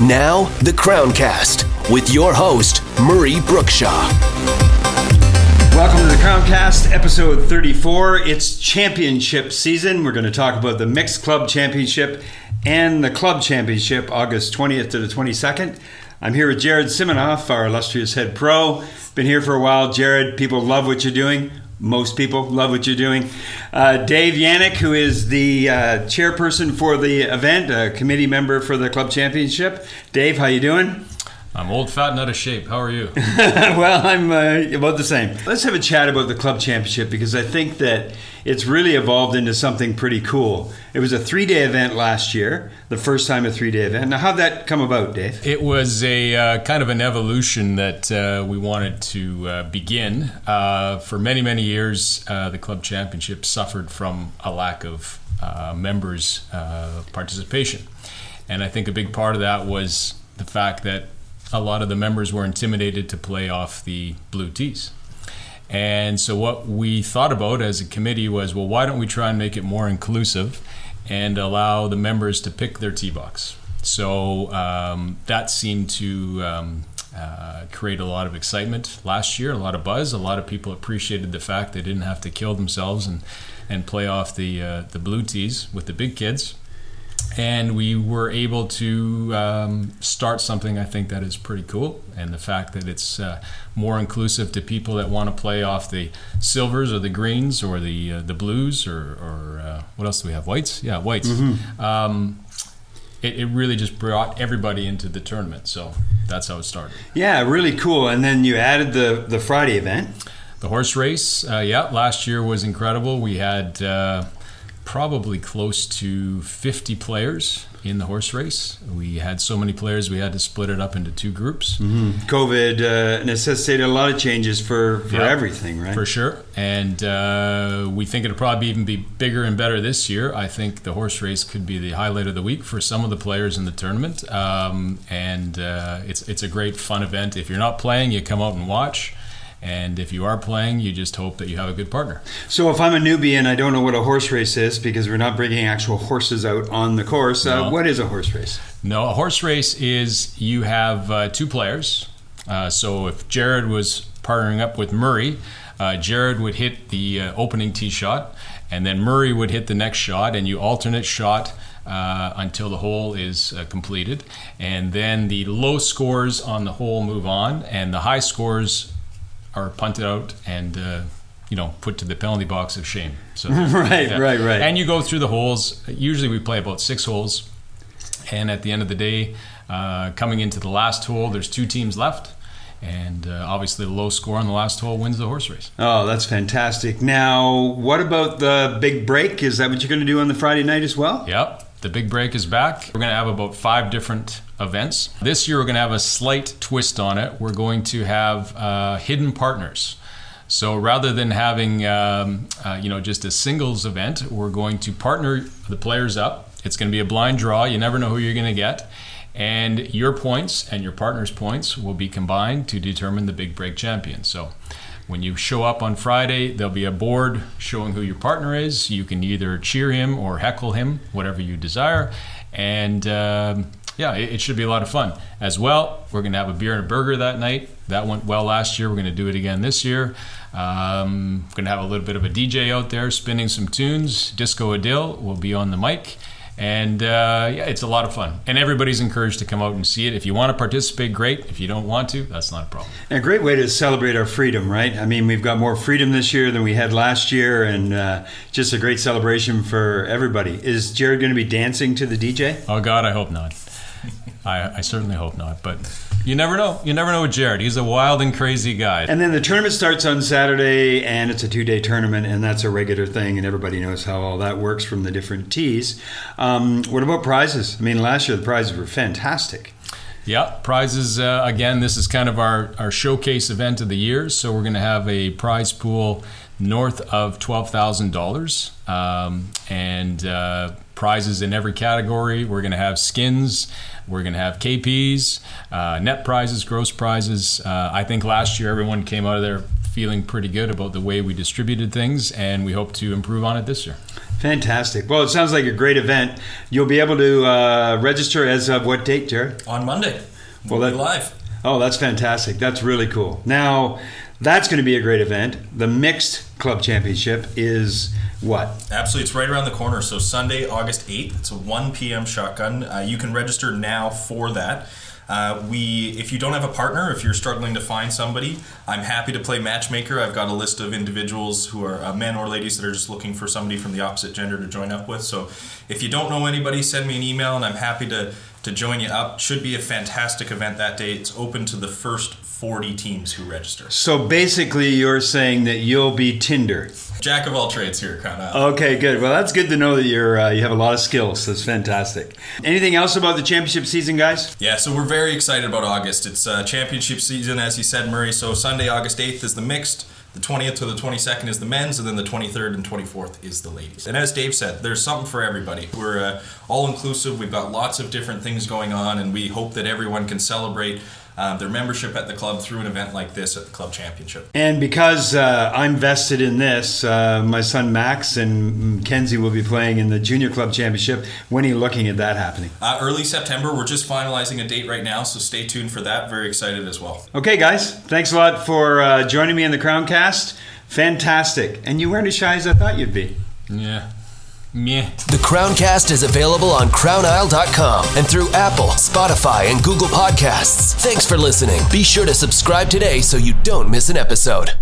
Now, the Crowncast with your host, Murray Brookshaw. Welcome to the Crowncast, episode 34. It's championship season. We're going to talk about the Mixed Club Championship and the Club Championship, August 20th to the 22nd. I'm here with Jared Siminoff, our illustrious head pro. Been here for a while. Jared, people love what you're doing. Most people love what you're doing. Uh, Dave Yanick, who is the uh, chairperson for the event, a committee member for the club championship. Dave, how you doing? I'm old, fat, and out of shape. How are you? well, I'm uh, about the same. Let's have a chat about the club championship because I think that it's really evolved into something pretty cool. It was a three day event last year, the first time a three day event. Now, how'd that come about, Dave? It was a uh, kind of an evolution that uh, we wanted to uh, begin. Uh, for many, many years, uh, the club championship suffered from a lack of members' participation. And I think a big part of that was the fact that a lot of the members were intimidated to play off the blue tees. And so, what we thought about as a committee was well, why don't we try and make it more inclusive and allow the members to pick their tee box? So, um, that seemed to um, uh, create a lot of excitement last year, a lot of buzz. A lot of people appreciated the fact they didn't have to kill themselves and, and play off the, uh, the blue tees with the big kids and we were able to um, start something I think that is pretty cool. And the fact that it's uh, more inclusive to people that want to play off the silvers or the greens or the uh, the blues or, or uh, what else do we have? Whites? Yeah, whites. Mm-hmm. Um, it, it, really just brought everybody into the tournament. So that's how it started. Yeah, really cool. And then you added the the Friday event. The horse race, uh, yeah, last year was incredible. We had uh, probably close to 50 players in the horse race. We had so many players, we had to split it up into two groups. Mm-hmm. COVID uh, necessitated a lot of changes for, for yep, everything, right? For sure. And uh, we think it'll probably even be bigger and better this year. I think the horse race could be the highlight of the week for some of the players in the tournament. Um, and uh, it's, it's a great, fun event. If you're not playing, you come out and watch. And if you are playing, you just hope that you have a good partner. So if I'm a newbie and I don't know what a horse race is because we're not bringing actual horses out on the course, uh, no. uh, what is a horse race? No, a horse race is you have uh, two players. Uh, so if Jared was partnering up with Murray, uh, Jared would hit the uh, opening tee shot, and then Murray would hit the next shot, and you alternate shot. Uh, until the hole is uh, completed. And then the low scores on the hole move on, and the high scores are punted out and uh, you know put to the penalty box of shame. So right, yeah. right, right. And you go through the holes. Usually we play about six holes, and at the end of the day, uh, coming into the last hole, there's two teams left. And uh, obviously, the low score on the last hole wins the horse race. Oh, that's fantastic. Now, what about the big break? Is that what you're going to do on the Friday night as well? Yep. The big break is back. We're going to have about five different events. This year, we're going to have a slight twist on it. We're going to have uh, hidden partners. So rather than having um, uh, you know just a singles event, we're going to partner the players up. It's going to be a blind draw. You never know who you're going to get. And your points and your partner's points will be combined to determine the big break champion. So when you show up on Friday, there'll be a board showing who your partner is. You can either cheer him or heckle him, whatever you desire. And um, yeah, it, it, should be a lot of fun. As well, we're going to have a beer and a burger that night. That went well last year. We're going to do it again this year. Um, going to have a little bit of a DJ out there spinning some tunes. Disco Adil will be on the mic. And uh, yeah, it's a lot of fun. And everybody's encouraged to come out and see it. If you want to participate, great. If you don't want to, that's not a problem. And a great way to celebrate our freedom, right? I mean, we've got more freedom this year than we had last year, and uh, just a great celebration for everybody. Is Jared going to be dancing to the DJ? Oh, God, I hope not. I, I certainly hope not. But you never know. You never know with Jared. He's a wild and crazy guy. And then the tournament starts on Saturday, and it's a two day tournament, and that's a regular thing, and everybody knows how all that works from the different tees. Um, what about prizes? I mean, last year the prizes were fantastic. Yeah, prizes. Uh, again, this is kind of our, our showcase event of the year. So we're going to have a prize pool north of $12,000 um, and uh, prizes in every category. We're going to have skins, we're going to have KPs, uh, net prizes, gross prizes. Uh, I think last year everyone came out of there feeling pretty good about the way we distributed things, and we hope to improve on it this year. Fantastic. Well, it sounds like a great event. You'll be able to uh, register as of what date, Jared? On Monday. Well, We'll that- be live. Oh, that's fantastic. That's really cool. Now, that's going to be a great event. The mixed club championship is what? Absolutely, it's right around the corner. So Sunday, August 8th, it's a 1 p.m. shotgun. Uh, you can register now for that. Uh, we, if you don't have a partner, if you're struggling to find somebody, I'm happy to play matchmaker. I've got a list of individuals who are uh, men or ladies that are just looking for somebody from the opposite gender to join up with. So, if you don't know anybody, send me an email, and I'm happy to to join you up. Should be a fantastic event that day. It's open to the first 40 teams who register. So basically, you're saying that you'll be Tinder. Jack of all trades here, Crown Island. Okay, good. Well, that's good to know that you're uh, you have a lot of skills. That's fantastic. Anything else about the championship season, guys? Yeah, so we're very excited about August. It's uh, championship season, as you said, Murray. So Sunday, August 8th is the mixed, the 20th to the 22nd is the men's, and then the 23rd and 24th is the ladies. And as Dave said, there's something for everybody. We're uh, all inclusive. We've got lots of different things going on, and we hope that everyone can celebrate uh, their membership at the club through an event like this at the club championship. And because uh, I'm vested in this, uh, my son Max and Kenzie will be playing in the junior club championship. When are you looking at that happening? Uh, early September, we're just finalizing a date right now, so stay tuned for that. Very excited as well. Okay, guys, thanks a lot for uh, joining me in the Crown Cast. Fantastic. And you weren't as shy as I thought you'd be. Yeah. Meh. The Crowncast is available on crownisle.com and through Apple, Spotify, and Google Podcasts. Thanks for listening. Be sure to subscribe today so you don't miss an episode.